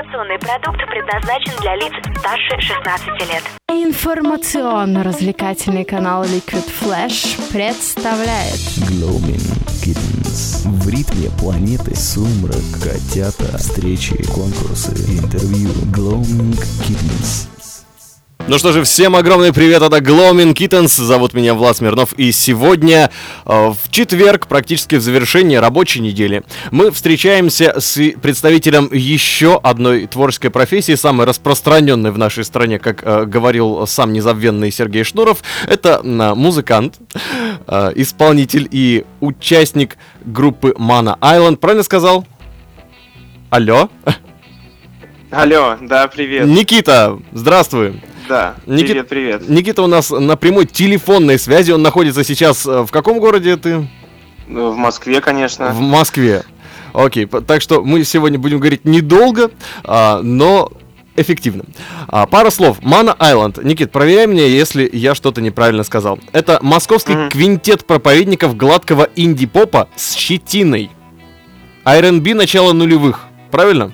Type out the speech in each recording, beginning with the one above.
Информационный продукт предназначен для лиц старше 16 лет. Информационно-развлекательный канал Liquid Flash представляет Gloaming Kittens. В ритме планеты сумрак, котята, встречи, конкурсы, интервью. Gloaming Kittens. Ну что же, всем огромный привет, это Gloaming Kittens, зовут меня Влад Смирнов, и сегодня, э, в четверг, практически в завершении рабочей недели, мы встречаемся с представителем еще одной творческой профессии, самой распространенной в нашей стране, как э, говорил сам незабвенный Сергей Шнуров, это э, музыкант, исполнитель и участник группы Mana Island, правильно сказал? Алло? Алло, да, привет. Никита, здравствуй. Да, Никит- привет, привет. Никита у нас на прямой телефонной связи. Он находится сейчас э, в каком городе ты? Ну, В Москве, конечно. В Москве. Окей, так что мы сегодня будем говорить недолго, а, но эффективно. А, пара слов. Mana Island. Никит, проверяй меня, если я что-то неправильно сказал. Это московский Мгм. квинтет проповедников гладкого инди-попа с щетиной. R&B начала нулевых. Правильно?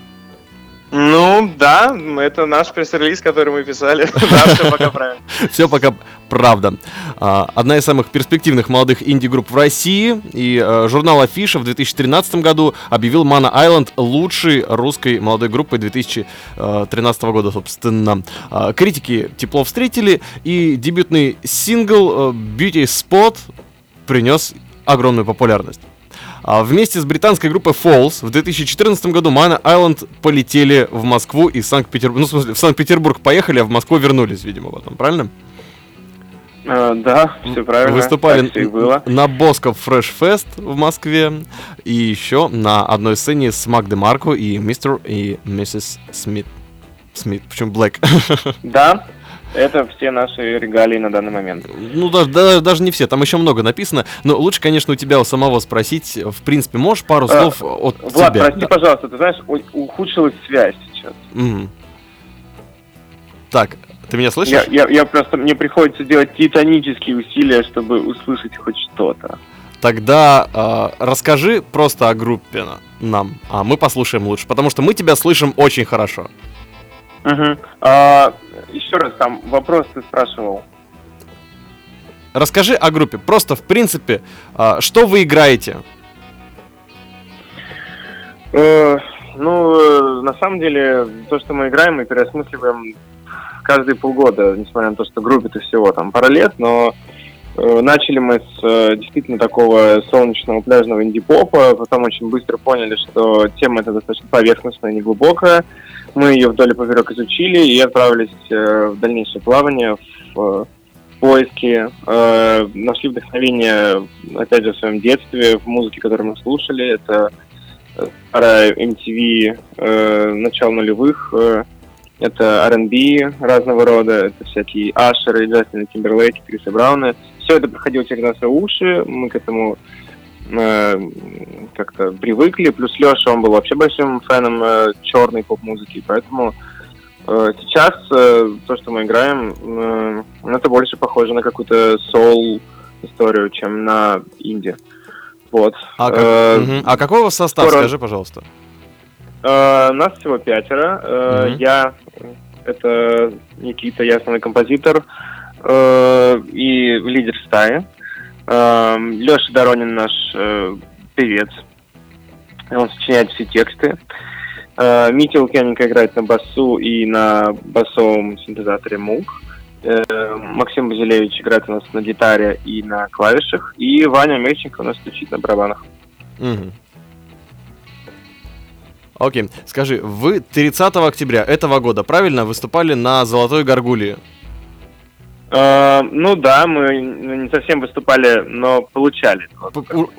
Ну, да, это наш пресс-релиз, который мы писали. Да, все пока правильно. Все пока правда. А, Одна из самых перспективных молодых инди-групп в России. И э, журнал Афиша в 2013 году объявил Mana Island лучшей русской молодой группой 2013 года, собственно. А, Критики тепло встретили, и дебютный сингл Beauty Spot принес огромную популярность. А Вместе с британской группой Falls в 2014 году Mana Island полетели в Москву и Санкт-Петербург. Ну, в смысле, в Санкт-Петербург поехали, а в Москву вернулись, видимо, потом, правильно? Э, Да, все правильно. Выступали и было. на Босков Fresh Fest в Москве и еще на одной сцене с Мак Де Марко и мистер и миссис Смит. Смит, почему Блэк? Да, это все наши регалии на данный момент. ну, даже, да- даже не все, там еще много написано. Но лучше, конечно, у тебя у самого спросить. В принципе, можешь пару Э, слов от Влад, тебя? прости, пожалуйста, ты знаешь, ухудшилась связь сейчас. Мгм. Так, ты меня слышишь? Я, я, я просто, мне приходится делать титанические усилия, чтобы услышать хоть что-то. Тогда э, расскажи просто о группе на- нам, а мы послушаем лучше, потому что мы тебя слышим очень хорошо. Мгм. А, еще раз, там вопрос ты спрашивал. Расскажи о группе. Просто, в принципе, а, что вы играете? Э, ну, э, на самом деле, то, что мы играем, мы переосмысливаем каждые полгода, несмотря на то, что группе-то всего там пара лет, но э, начали мы с действительно такого солнечного пляжного инди-попа, потом очень быстро поняли, что тема эта достаточно поверхностная, неглубокая. Мы ее вдоль и поперек изучили и отправились э, в дальнейшее плавание, в э, поиски, э, нашли вдохновение, опять же, в своем детстве, в музыке, которую мы слушали. Это старая MTV э, начала нулевых, э, это R&B разного рода, это всякие Ашеры, Джастина Тимберлейки, Криса Брауна. Все это проходило через наши уши, мы к этому э, как-то привыкли. Плюс Леша, он был вообще большим фэном э, черной поп-музыки, поэтому э, сейчас э, то, что мы играем, э, это больше похоже на какую-то соул историю, чем на инди. Вот. А, как- Э, Мгм. А какой у вас состав, скоро- скажи, пожалуйста. Э, нас всего пятеро. Э, Мгм. Я, это Никита, я основной композитор э, и лидер стаи. Леша Доронин наш э, певец. Он сочиняет все тексты. Э, Митя Лукьяненко играет на басу и на басовом синтезаторе Мук. Э, Максим Базилевич играет у нас на гитаре и на клавишах. И Ваня Мельченко у нас стучит на барабанах. Мгм. Окей, скажи, вы 30 октября этого года, правильно, выступали на Золотой Горгулии? Э, ну да, мы не совсем выступали, но получали.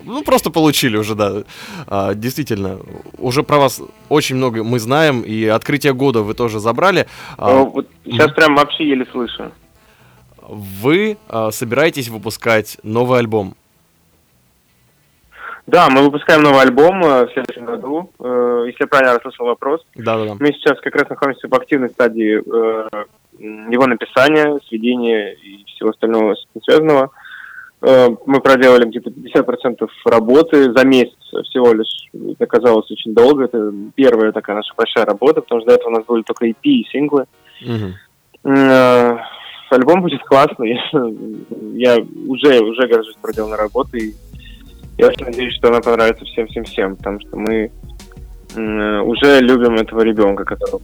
Ну, просто получили уже, да. А, действительно, уже про вас очень много мы знаем, и открытие года вы тоже забрали. А, Э, вот сейчас прям вообще еле слышу. вы а, собираетесь выпускать новый альбом. Да, мы выпускаем новый альбом э, в следующем году. Э, Если я правильно расслышал вопрос. Да-да-да. Мы сейчас как раз находимся в активной стадии э, его написания, сведения и всего остального с этим связанного. Мы проделали где-то 50% работы за месяц всего лишь. Это оказалось очень долго. Это первая такая наша большая работа, потому что до этого у нас были только EP и синглы. Э, Альбом будет классный. Я уже, уже горжусь проделанной работой. Я очень надеюсь, что она понравится всем-всем-всем, потому что мы м, уже любим этого ребенка, которого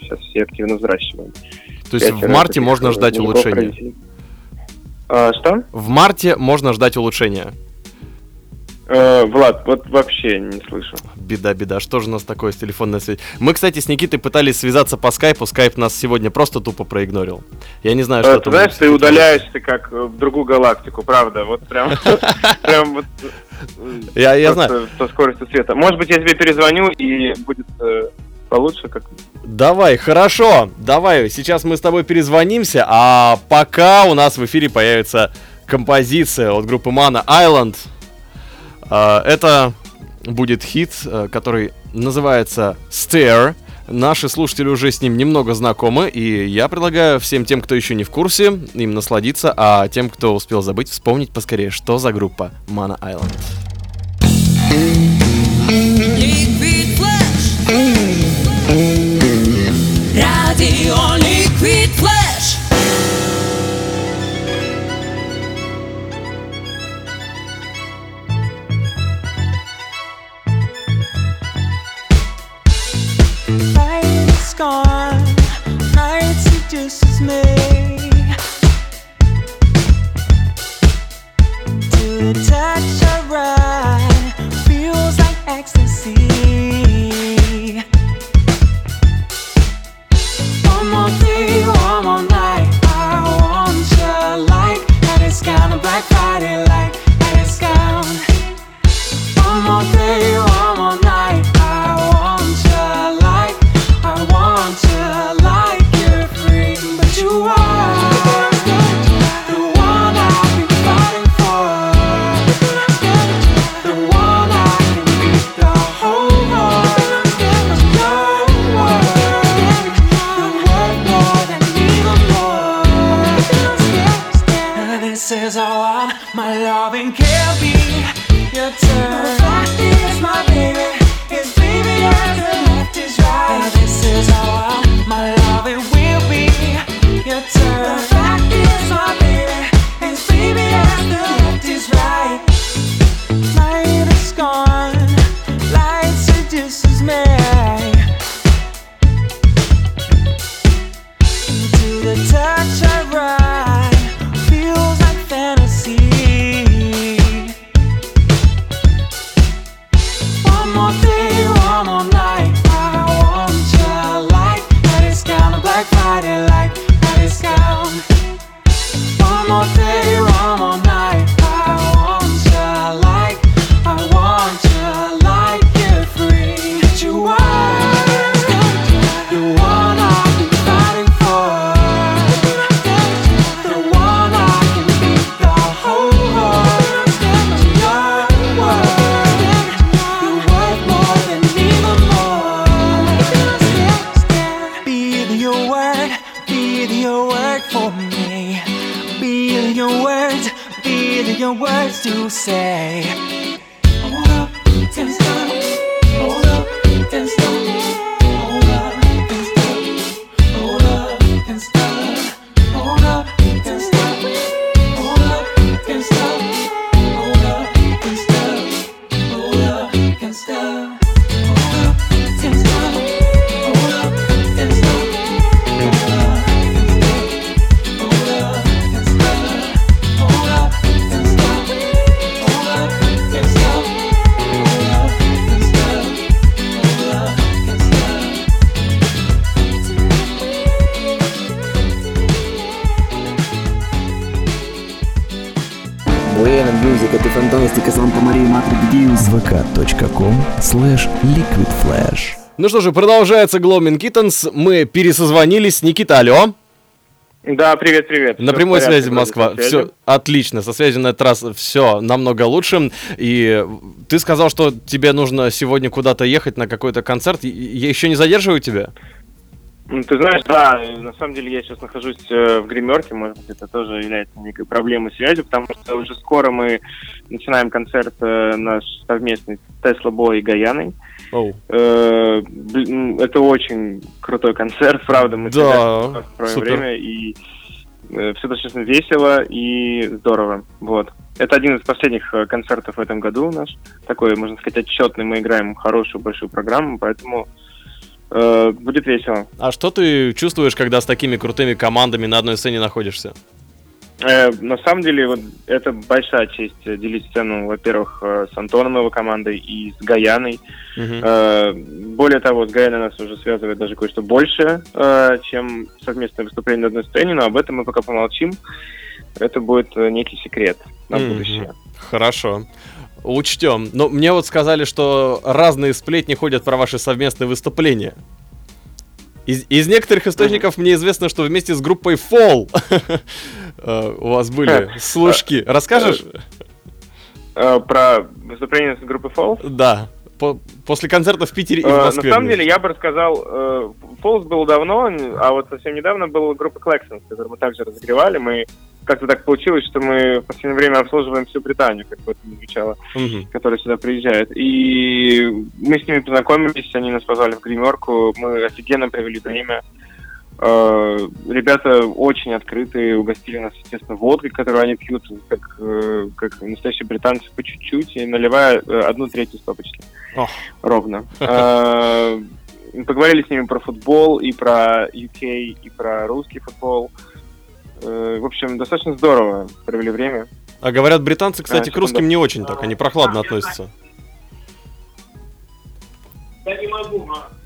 сейчас все активно взращиваем. То есть в марте можно э, ждать улучшения. А, что? В марте можно ждать улучшения. Э, Влад, вот вообще не слышу. Беда, беда. Что же у нас такое с телефонной связью? Мы, кстати, с Никитой пытались связаться по скайпу. Скайп нас сегодня просто тупо проигнорил. Я не знаю, Э, что Ты там знаешь, ты удаляешься как э, в другую галактику, правда. Вот прям, прям вот э, Я, знаю. со скоростью света. Может быть, я тебе перезвоню и будет э, получше, как Давай, хорошо. Давай, сейчас мы с тобой перезвонимся, а пока у нас в эфире появится композиция от группы Mana Island. А, Это будет хит, э, который называется Stare. Наши слушатели уже с ним немного знакомы, и я предлагаю всем тем, кто еще не в курсе, им насладиться, а тем, кто успел забыть, вспомнить поскорее, что за группа Mana Island. Radio Liquid Flash. Seduces me. To the touch of right, feels like ecstasy. Ну что же, продолжается Gloaming Kittens. Мы пересозвонились. Никита, алло. Да, привет, привет. На Всё в прямой порядке, связи Москва. со связью. Все отлично. Со связью на этот раз все намного лучше. И ты сказал, что тебе нужно сегодня куда-то ехать на какой-то концерт. Я еще не задерживаю тебя? Ну, Ты знаешь, да, на самом деле я сейчас нахожусь э, в гримерке, может быть, это тоже является некой проблемой связи, потому что уже скоро мы начинаем концерт э, наш совместный с Тесла Бой и Гаяной. Э, блин, Это очень крутой концерт, правда, мы Да, проводим время, и все достаточно весело и здорово. Вот. Это один из последних э, концертов в этом году наш. Такой, можно сказать, отчетный. Мы играем хорошую, большую программу, поэтому э, будет весело. А что ты чувствуешь, когда с такими крутыми командами на одной сцене находишься? Э, на самом деле, вот это большая честь э, делить сцену, во-первых, э, с Антоном его командой и с Гаяной. Э, более того, с Гаяной нас уже связывает даже кое-что больше, э, чем совместное выступление на одной сцене, но об этом мы пока помолчим. Это будет некий секрет на Мгм. будущее. Хорошо. Учтем. Но мне вот сказали, что разные сплетни ходят про ваши совместные выступления. Из, из некоторых источников мне известно, что вместе с группой Fall у вас были служки. Расскажешь? Э, про выступление с группой Falls? Да. По- после концерта в Питере и в Э, Москве. На самом деле, я бы рассказал, э, Falls был давно, а вот совсем недавно была группа Collections, которую мы также разогревали. Мы как-то так получилось, что мы в последнее время обслуживаем всю Британию, как бы это ни звучало, Мгм. которая сюда приезжает. И мы с ними познакомились, они нас позвали в гримерку, мы офигенно провели время. Э, Ребята очень открытые, угостили нас, естественно, водкой, которую они пьют, как, э, как настоящие британцы, по чуть-чуть, и наливая э, одну третью стопочки. Ох. Ровно. Э, Поговорили с ними про футбол, и про UK, и про русский футбол. Э, В общем, достаточно здорово провели время. А говорят, британцы, кстати, А, к русским не очень так, они прохладно относятся.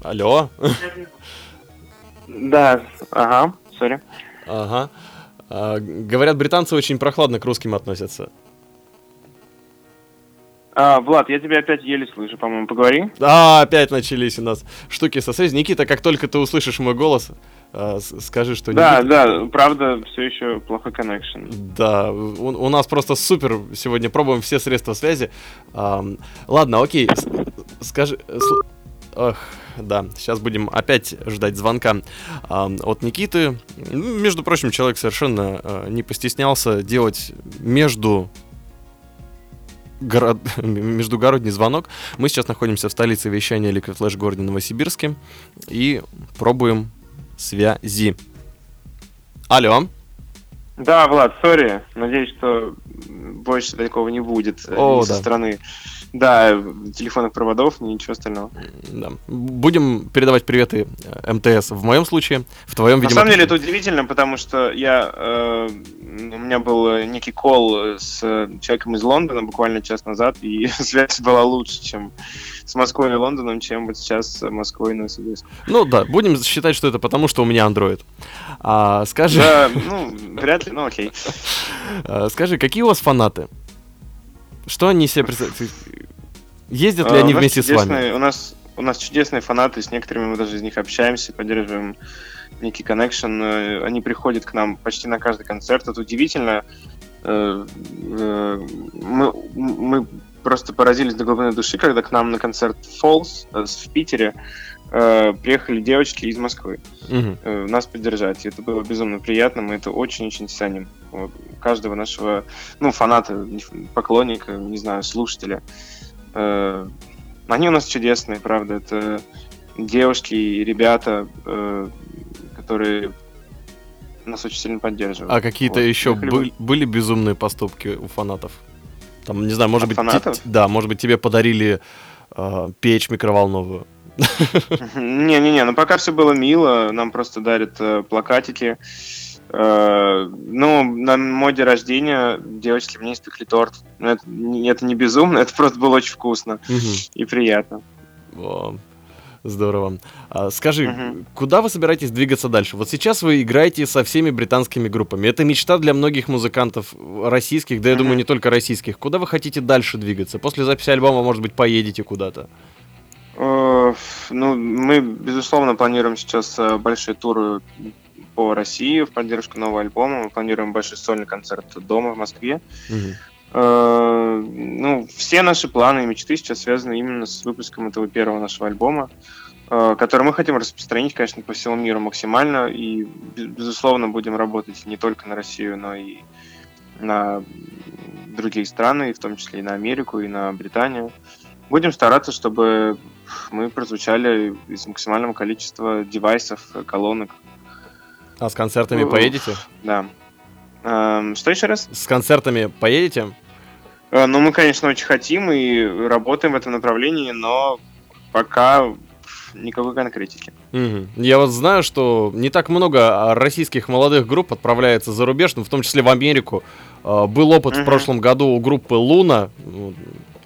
Алло? Да, ага, сори. Ага. А, говорят, британцы очень прохладно к русским относятся. А, Влад, я тебя опять еле слышу, по-моему, поговори. А, опять начались у нас штуки со связью. Никита, как только ты услышишь мой голос, а, с- скажи, что Да, Никита- да, правда, все еще плохой коннекшн. Да, у, у нас просто супер. Сегодня пробуем все средства связи. Ам, ладно, окей. Скажи. Ох, да, сейчас будем опять ждать звонка ам, от Никиты. Ну, Между прочим, человек совершенно э, не постеснялся делать между город... междугородний звонок. Мы сейчас находимся в столице вещания Liquid Flash в городе Новосибирске и пробуем связи. Алло. Да, Влад, сори. Надеюсь, что больше такого не будет э, О, ни со да. стороны. Да, телефонных проводов, ни ничего остального. Да. Будем передавать приветы э, МТС в моем случае, в твоем, На видимо... самом деле это удивительно, потому что я э, у меня был некий кол с э, человеком из Лондона буквально час назад, и связь была лучше, чем с Москвой и Лондоном, чем вот сейчас с Москвой и Новосибирском. Ну да, будем считать, что это потому, что у меня Android. А, скажи, Да, ну, вряд ли, ну окей. а, скажи, какие у вас фанаты? Что они себе представляют? Ездят ли А, они вместе с вами? У нас, у нас чудесные фанаты, с некоторыми мы даже из них общаемся, поддерживаем некий коннекшн. Э, Они приходят к нам почти на каждый концерт. Это удивительно. Э, э, Мы, мы просто поразились до глубины души, когда к нам на концерт Falls в Питере э, приехали девочки из Москвы Мгм. э, нас поддержать. И это было безумно приятно, мы это очень-очень ценим. Вот, каждого нашего, ну, фаната, поклонника, не знаю, слушателя. Э, они у нас чудесные, правда. Это девушки и ребята, э, которые нас очень сильно поддерживают. А какие-то Вот. еще были, были безумные поступки у фанатов? Там, не знаю, может От быть, фанатов? да, может быть, тебе подарили э, печь микроволновую. Не-не-не, ну пока все было мило, нам просто дарят э, плакатики. Э, ну, на мой день рождения девочки мне испекли торт. Ну, это, не- это не безумно, это просто было очень вкусно и приятно. О, здорово. А, скажи, куда вы собираетесь двигаться дальше? Вот сейчас вы играете со всеми британскими группами. Это мечта для многих музыкантов российских, да я думаю, не только российских. Куда вы хотите дальше двигаться? После записи альбома, может быть, поедете куда-то? Ну, мы, безусловно, планируем сейчас э, большие туры по России в поддержку нового альбома. Мы планируем большой сольный концерт дома в Москве. Э, Ну, все наши планы и мечты сейчас связаны именно с выпуском этого первого нашего альбома. э, который мы хотим распространить, конечно, по всему миру максимально. И, без- безусловно, будем работать не только на Россию, но и на другие страны, в том числе и на Америку, и на Британию. Будем стараться, чтобы мы прозвучали из максимального количества девайсов, э, колонок. А с концертами Ух. поедете? Да. Эм, Что еще раз? С концертами поедете? Э, Ну, мы, конечно, очень хотим и работаем в этом направлении, но пока никакой конкретики. Мгм. Я вот знаю, что не так много российских молодых групп отправляется за рубеж, ну, в том числе в Америку. А, Был опыт в Мгм. прошлом году у группы Луна, ну,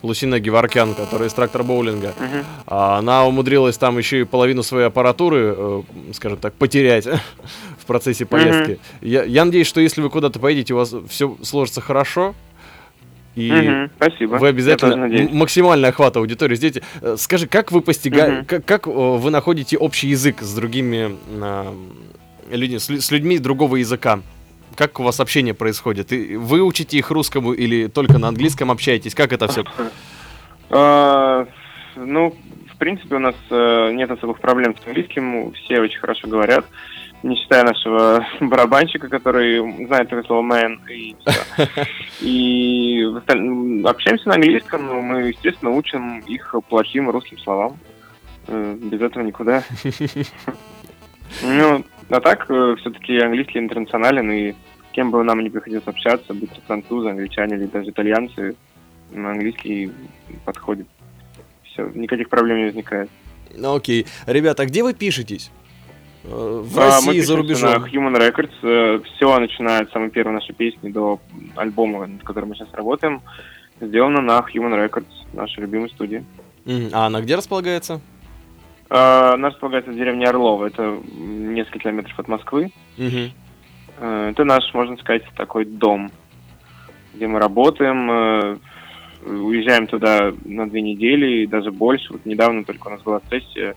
Лусина Геворкян, которая из трактор боулинга. Мгм. А Она умудрилась там еще и половину своей аппаратуры, э, скажем так, потерять в процессе поездки. Я, я надеюсь, что если вы куда-то поедете, у вас все сложится хорошо. И Мгм. Спасибо. вы обязательно максимальный охват аудитории сделаете. Э, Скажи, как вы постигаете, Мгм. как, как, э, вы находите общий язык с другими а, людьми, с, с людьми другого языка? Как у вас общение происходит? И вы учите их русскому или только на английском общаетесь? Как это все? А, Ну, в принципе, у нас э, нет особых проблем с английским, все очень хорошо говорят, не считая нашего барабанщика, который знает только слово man и. И общаемся на английском, но мы, естественно, учим их плохим русским словам. Э, Без этого никуда. Ну, а так, все-таки английский интернационален, и с кем бы нам ни приходилось общаться, будь то французы, англичане или даже итальянцы, английский подходит. Все, никаких проблем не возникает. Ну окей. Ребята, а где вы пишетесь? Э, В А, мы России, за пишемся рубежом? на Human Records. Все, начиная от самой первой нашей песни до альбома, над которым мы сейчас работаем, сделано на Human Records, нашей любимой студии. А она где располагается? А, Она располагается в деревне Орлова. Это несколько километров от Москвы. Э, Это наш, можно сказать, такой дом, где мы работаем, э, уезжаем туда на две недели и даже больше. Вот недавно только у нас была сессия,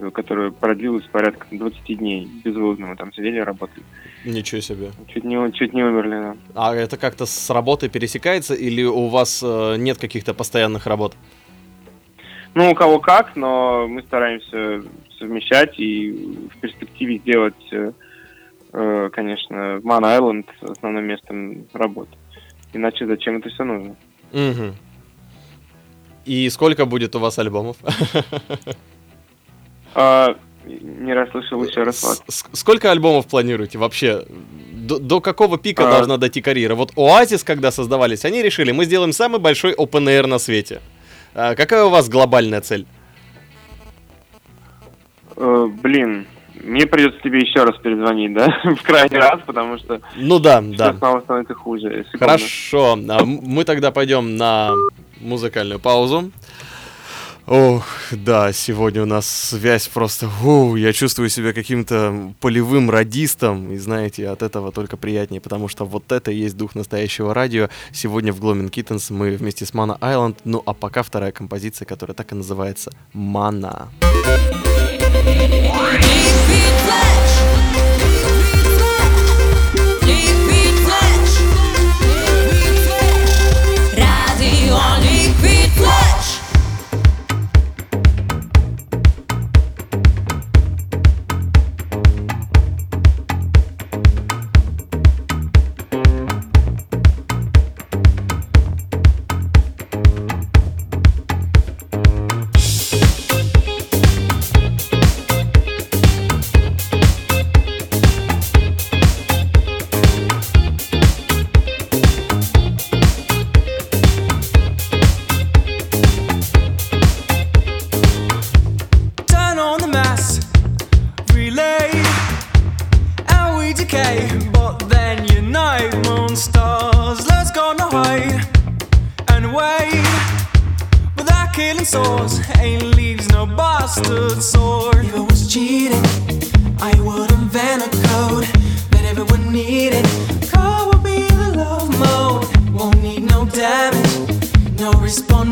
э, которая продлилась порядка 20 дней. Безвылазно мы там сидели и работали. Ничего себе. Чуть не, чуть не умерли, да. А это как-то с работой пересекается или у вас нет каких-то постоянных работ? Ну, у кого как, но мы стараемся совмещать и в перспективе сделать, э, э, конечно, Ман Айленд основным местом работы. Иначе зачем это все нужно? Мгм. И сколько будет у вас альбомов? А, не расслышал еще раз Сколько альбомов планируете вообще? До, до какого пика А. должна дойти карьера? Вот Оазис, когда создавались, они решили, мы сделаем самый большой open air на свете. А какая у вас глобальная цель? Э, блин, мне придется тебе еще раз перезвонить, да? В крайний раз, потому что Ну да, да. снова становится хуже. Секунду. Хорошо. А Мы тогда пойдем на музыкальную паузу. Ох, да, сегодня у нас связь просто... Фу, я чувствую себя каким-то полевым радистом. И знаете, от этого только приятнее, потому что вот это и есть дух настоящего радио. Сегодня в Gloaming Kittens мы вместе с Mana Island. Ну, а пока вторая композиция, которая так и называется «Мана». Liquid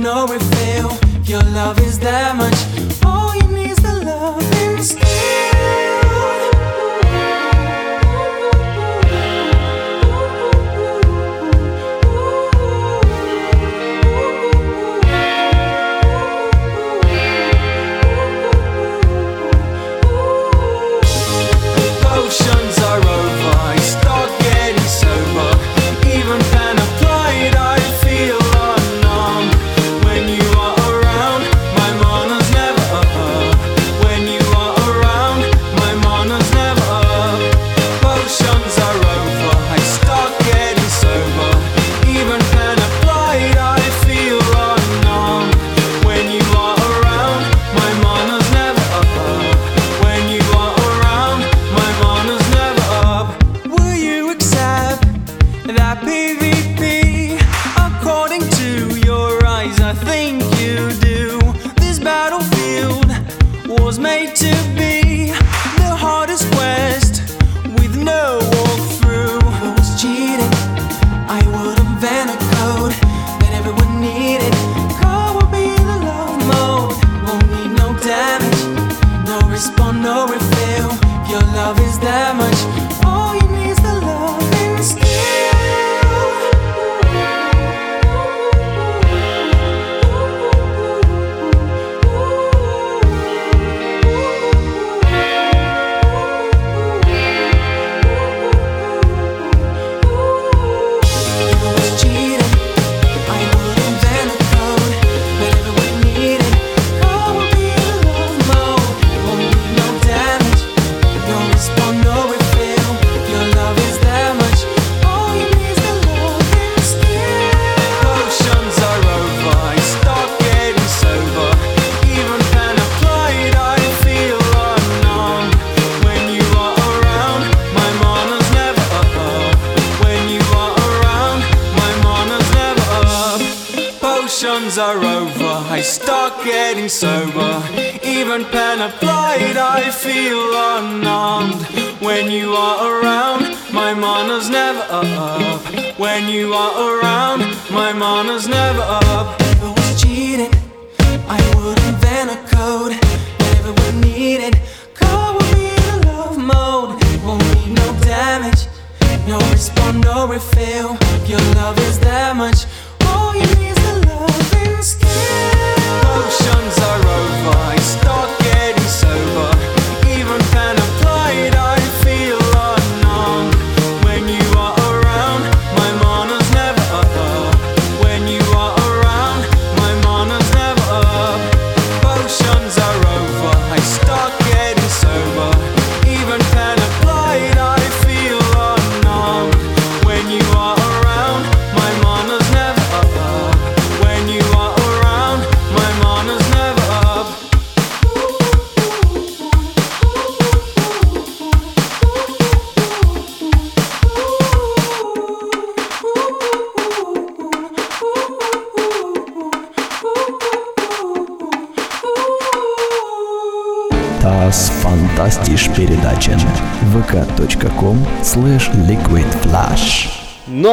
respawn, no refill. Your love is that much.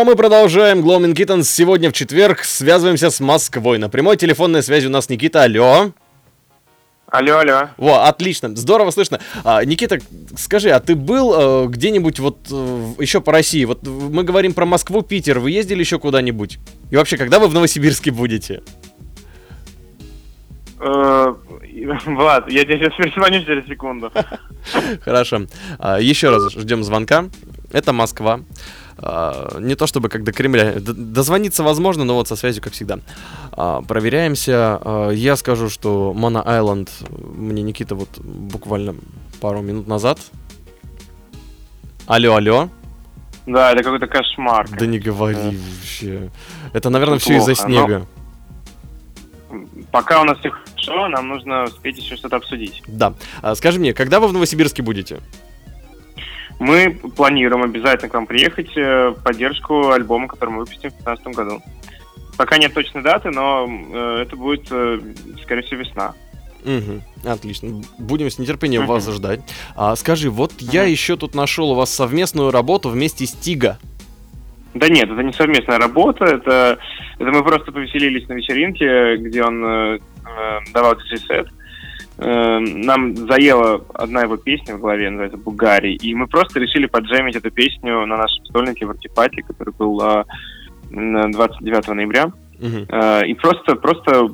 Мы продолжаем. Глоумин Kittens сегодня в четверг. Связываемся с Москвой. На прямой телефонной связи у нас Никита. Алло. Алло, алло. Во, отлично, здорово слышно. А, Никита, скажи, а ты был э, где-нибудь вот э, еще по России? Вот мы говорим про Москву, Питер. Вы ездили еще куда-нибудь? И вообще, когда вы в Новосибирске будете? Э, Влад, я тебе сейчас перезвоню через секунду. Хорошо. А, Еще раз ждем звонка. Это Москва. А, Не то чтобы как до Кремля. Дозвониться возможно, но вот со связью, как всегда. А, Проверяемся. А, Я скажу, что Мона Айленд мне Никита вот буквально пару минут назад. Алло, алло. Да, это какой-то кошмар. Да не говори вообще. Это, наверное, все из-за но- снега. Пока у нас все хорошо, нам нужно успеть еще что-то обсудить. Да. Скажи мне, когда вы в Новосибирске будете? Мы планируем обязательно к вам приехать э, в поддержку альбома, который мы выпустим в 2015 году. Пока нет точной даты, но э, это будет, э, скорее всего, весна. Мгм, Отлично. Будем с нетерпением Мгм. вас ждать. А, скажи, вот я Мгм. еще тут нашел у вас совместную работу вместе с Тига. Да нет, это не совместная работа, это, это мы просто повеселились на вечеринке, где он э, давал диджей-сет. Э, нам заела одна его песня в голове, называется «Бугари», и мы просто решили поджемить эту песню на нашем стольнике в Артипате, который был э, на 29 ноября. Мгм. Э, и просто, просто,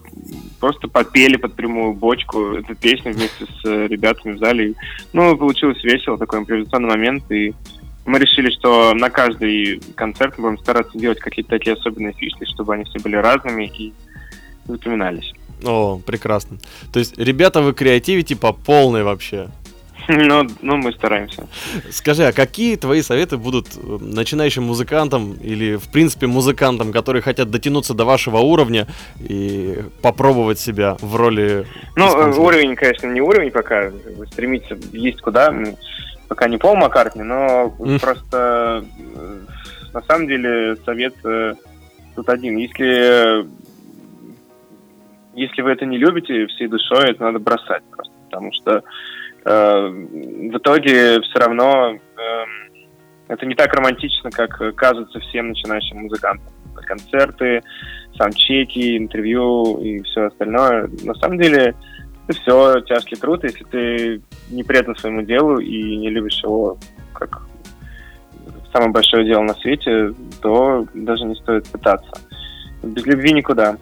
просто попели под прямую бочку эту песню вместе с э, ребятами в зале. Ну, получилось весело, такой импровизационный момент, и мы решили, что на каждый концерт мы будем стараться делать какие-то такие особенные фишки, чтобы они все были разными и запоминались. О, прекрасно. То есть, ребята, вы креативите по полной вообще. Ну, ну, мы стараемся. Скажи, а какие твои советы будут э, начинающим музыкантам или, в принципе, музыкантам, которые хотят дотянуться до вашего уровня и попробовать себя в роли Ну, э, уровень, конечно, не уровень пока, стремиться есть куда, пока не Пол Маккартни, но Мгм. просто э, на самом деле совет тут один. Если если вы это не любите всей душой, это надо бросать просто, потому что э, в итоге все равно эм, это не так романтично, как э, кажется всем начинающим музыкантам. Концерты, саундчеки, интервью и все остальное. На самом деле это все тяжкий труд. Если ты не предан своему делу и не любишь его как самое большое дело на свете, то даже не стоит пытаться. Без любви никуда.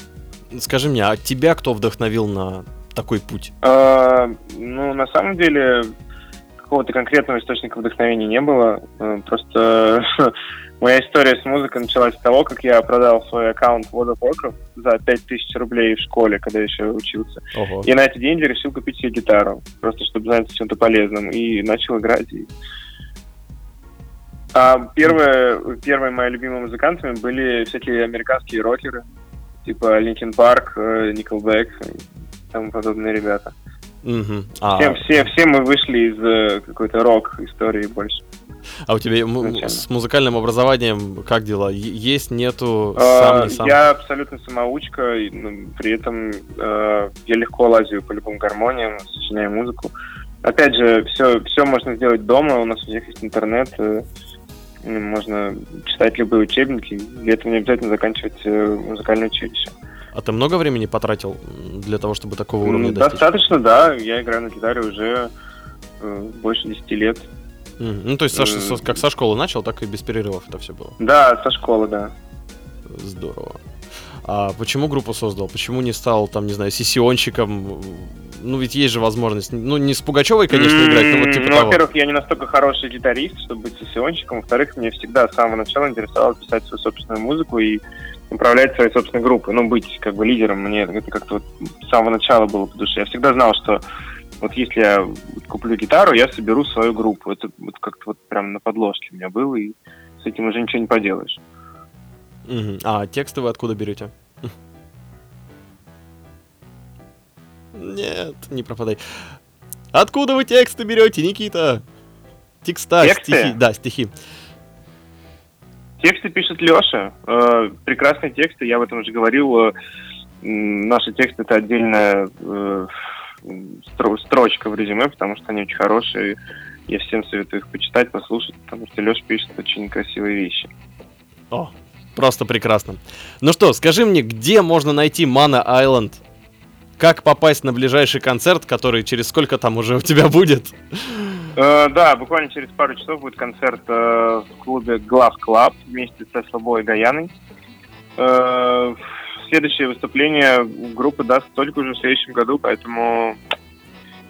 Скажи мне, а тебя кто вдохновил на такой путь? А, ну, на самом деле, какого-то конкретного источника вдохновения не было. Э, Просто моя история с музыкой началась с того, как я продал свой аккаунт World of Warcraft за 5000 рублей в школе, когда еще учился. Ого. И на эти деньги решил купить себе гитару, просто чтобы заняться чем-то полезным. И начал играть. и- А первые, первые мои любимые музыкантами были всякие американские рокеры, типа Линkin Парк, э, Nickelback и тому подобные ребята. Мгм. А, Все, все, все мы вышли из э, какой-то рок-истории больше. а у тебя изначально. с музыкальным образованием как дела? Есть, нету, А, сам, не сам? Я абсолютно самоучка, ну, при этом э, я легко лазю по любым гармониям, сочиняю музыку. Опять же, все, все можно сделать дома, у нас у всех есть интернет, э, можно читать любые учебники, для этого не обязательно заканчивать э, музыкальное училище. А ты много времени потратил для того, чтобы такого уровня М, достичь? Достаточно, да, я играю на гитаре уже э, больше 10 лет. Ну, то есть, со- Э, как со школы начал, так и без перерывов это все было. Да, со школы, да. Здорово. А почему группу создал? Почему не стал, там, не знаю, сессионщиком? Ну, ведь есть же возможность, ну, не с Пугачевой, конечно, играть, но вот типа ну, того. во-первых, я не настолько хороший гитарист, чтобы быть сессионщиком. Во-вторых, мне всегда с самого начала интересовало писать свою собственную музыку и управлять своей собственной группой. Ну, быть как бы лидером мне это как-то вот с самого начала было по душе. Я всегда знал, что вот если я куплю гитару, я соберу свою группу. Это вот как-то вот прям на подложке у меня было, и с этим уже ничего не поделаешь. Мгм. А тексты вы откуда берете? Нет, не пропадай. Откуда вы тексты берете, Никита? Текста, Тексты? стихи. Да, стихи. Тексты пишет Леша. Э, прекрасные тексты, я об этом уже говорил. Э, наши тексты это отдельная э, стро- строчка в резюме, потому что они очень хорошие. Я всем советую их почитать, послушать, потому что Леша пишет очень красивые вещи. О, просто прекрасно. Ну что, скажи мне, где можно найти Mana Island? Как попасть на ближайший концерт, который через сколько там уже у тебя будет? Э, да, буквально через пару часов будет концерт э, в клубе Glav Club вместе с Слабой и Гаяной. Э, следующее выступление группы даст только уже в следующем году, поэтому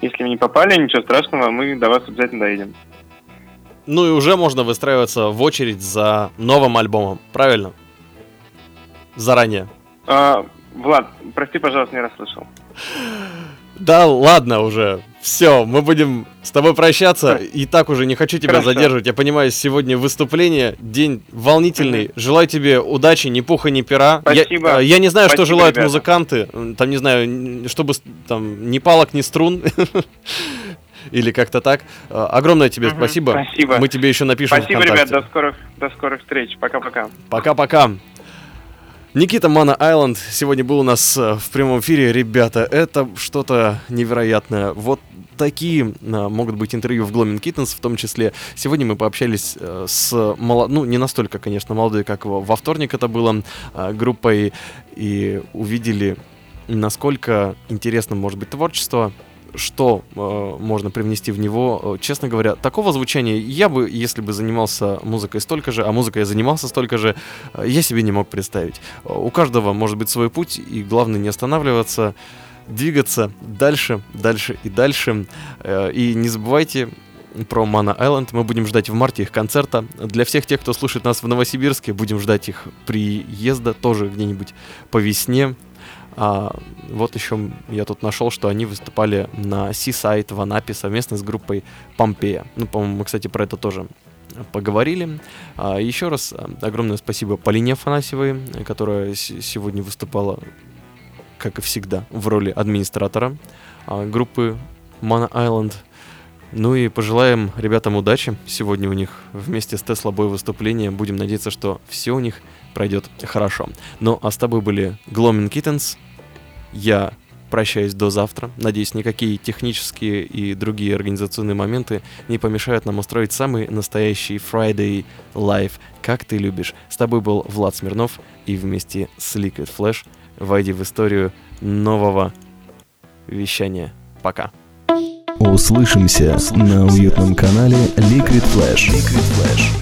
если вы не попали, ничего страшного, мы до вас обязательно доедем. Ну и уже можно выстраиваться в очередь за новым альбомом, правильно? Заранее. А, Влад, прости, пожалуйста, не расслышал. Да ладно уже. Все, мы будем с тобой прощаться. И так уже не хочу тебя Хорошо. задерживать. Я понимаю, сегодня выступление, день волнительный. Желаю тебе удачи, ни пуха, ни пера. Я- Спасибо. э, Я, не знаю, что Спасибо, желают ребята. музыканты. Там, не знаю, чтобы там ни палок, ни струн. Или как-то так. Э, Огромное тебе Мгм, спасибо. спасибо. Мы тебе еще напишем Спасибо, ребят, до скорых, до скорых встреч. Пока-пока. Пока-пока. Никита Мана Айленд сегодня был у нас э, в прямом эфире. Ребята, это что-то невероятное. Вот такие а, могут быть интервью в Gloaming Kittens в том числе. Сегодня мы пообщались э, с мало... ну не настолько, конечно, молодой, как во вторник это было, группой и увидели, насколько интересным может быть творчество, что э, можно привнести в него. Э, Честно говоря, такого звучания я бы, если бы занимался музыкой столько же, а музыкой я занимался столько же, э, я себе не мог представить. Э, У каждого может быть свой путь, и главное не останавливаться, двигаться дальше, дальше и дальше. Э, И не забывайте про Mana Island. Мы будем ждать в марте их концерта. Для всех тех, кто слушает нас в Новосибирске, будем ждать их приезда тоже где-нибудь по весне. А, вот еще я тут нашел, что они выступали на Seaside в Анапе совместно с группой Помпея. Ну, по-моему, мы, кстати, про это тоже поговорили. А, еще раз а, огромное спасибо Полине Афанасьевой, э, которая сегодня выступала, как и всегда, в роли администратора а, группы Mana Island. Ну и пожелаем ребятам удачи. Сегодня у них вместе с Тесла бой выступление. Будем надеяться, что все у них пройдет хорошо. Ну а с тобой были Gloaming Kittens. Я прощаюсь до завтра. Надеюсь, никакие технические и другие организационные моменты не помешают нам устроить самый настоящий Friday Live, как ты любишь. С тобой был Влад Смирнов и вместе с Liquid Flash войди в историю нового вещания. Пока. Услышимся на уютном канале Liquid Flash. Liquid Flash.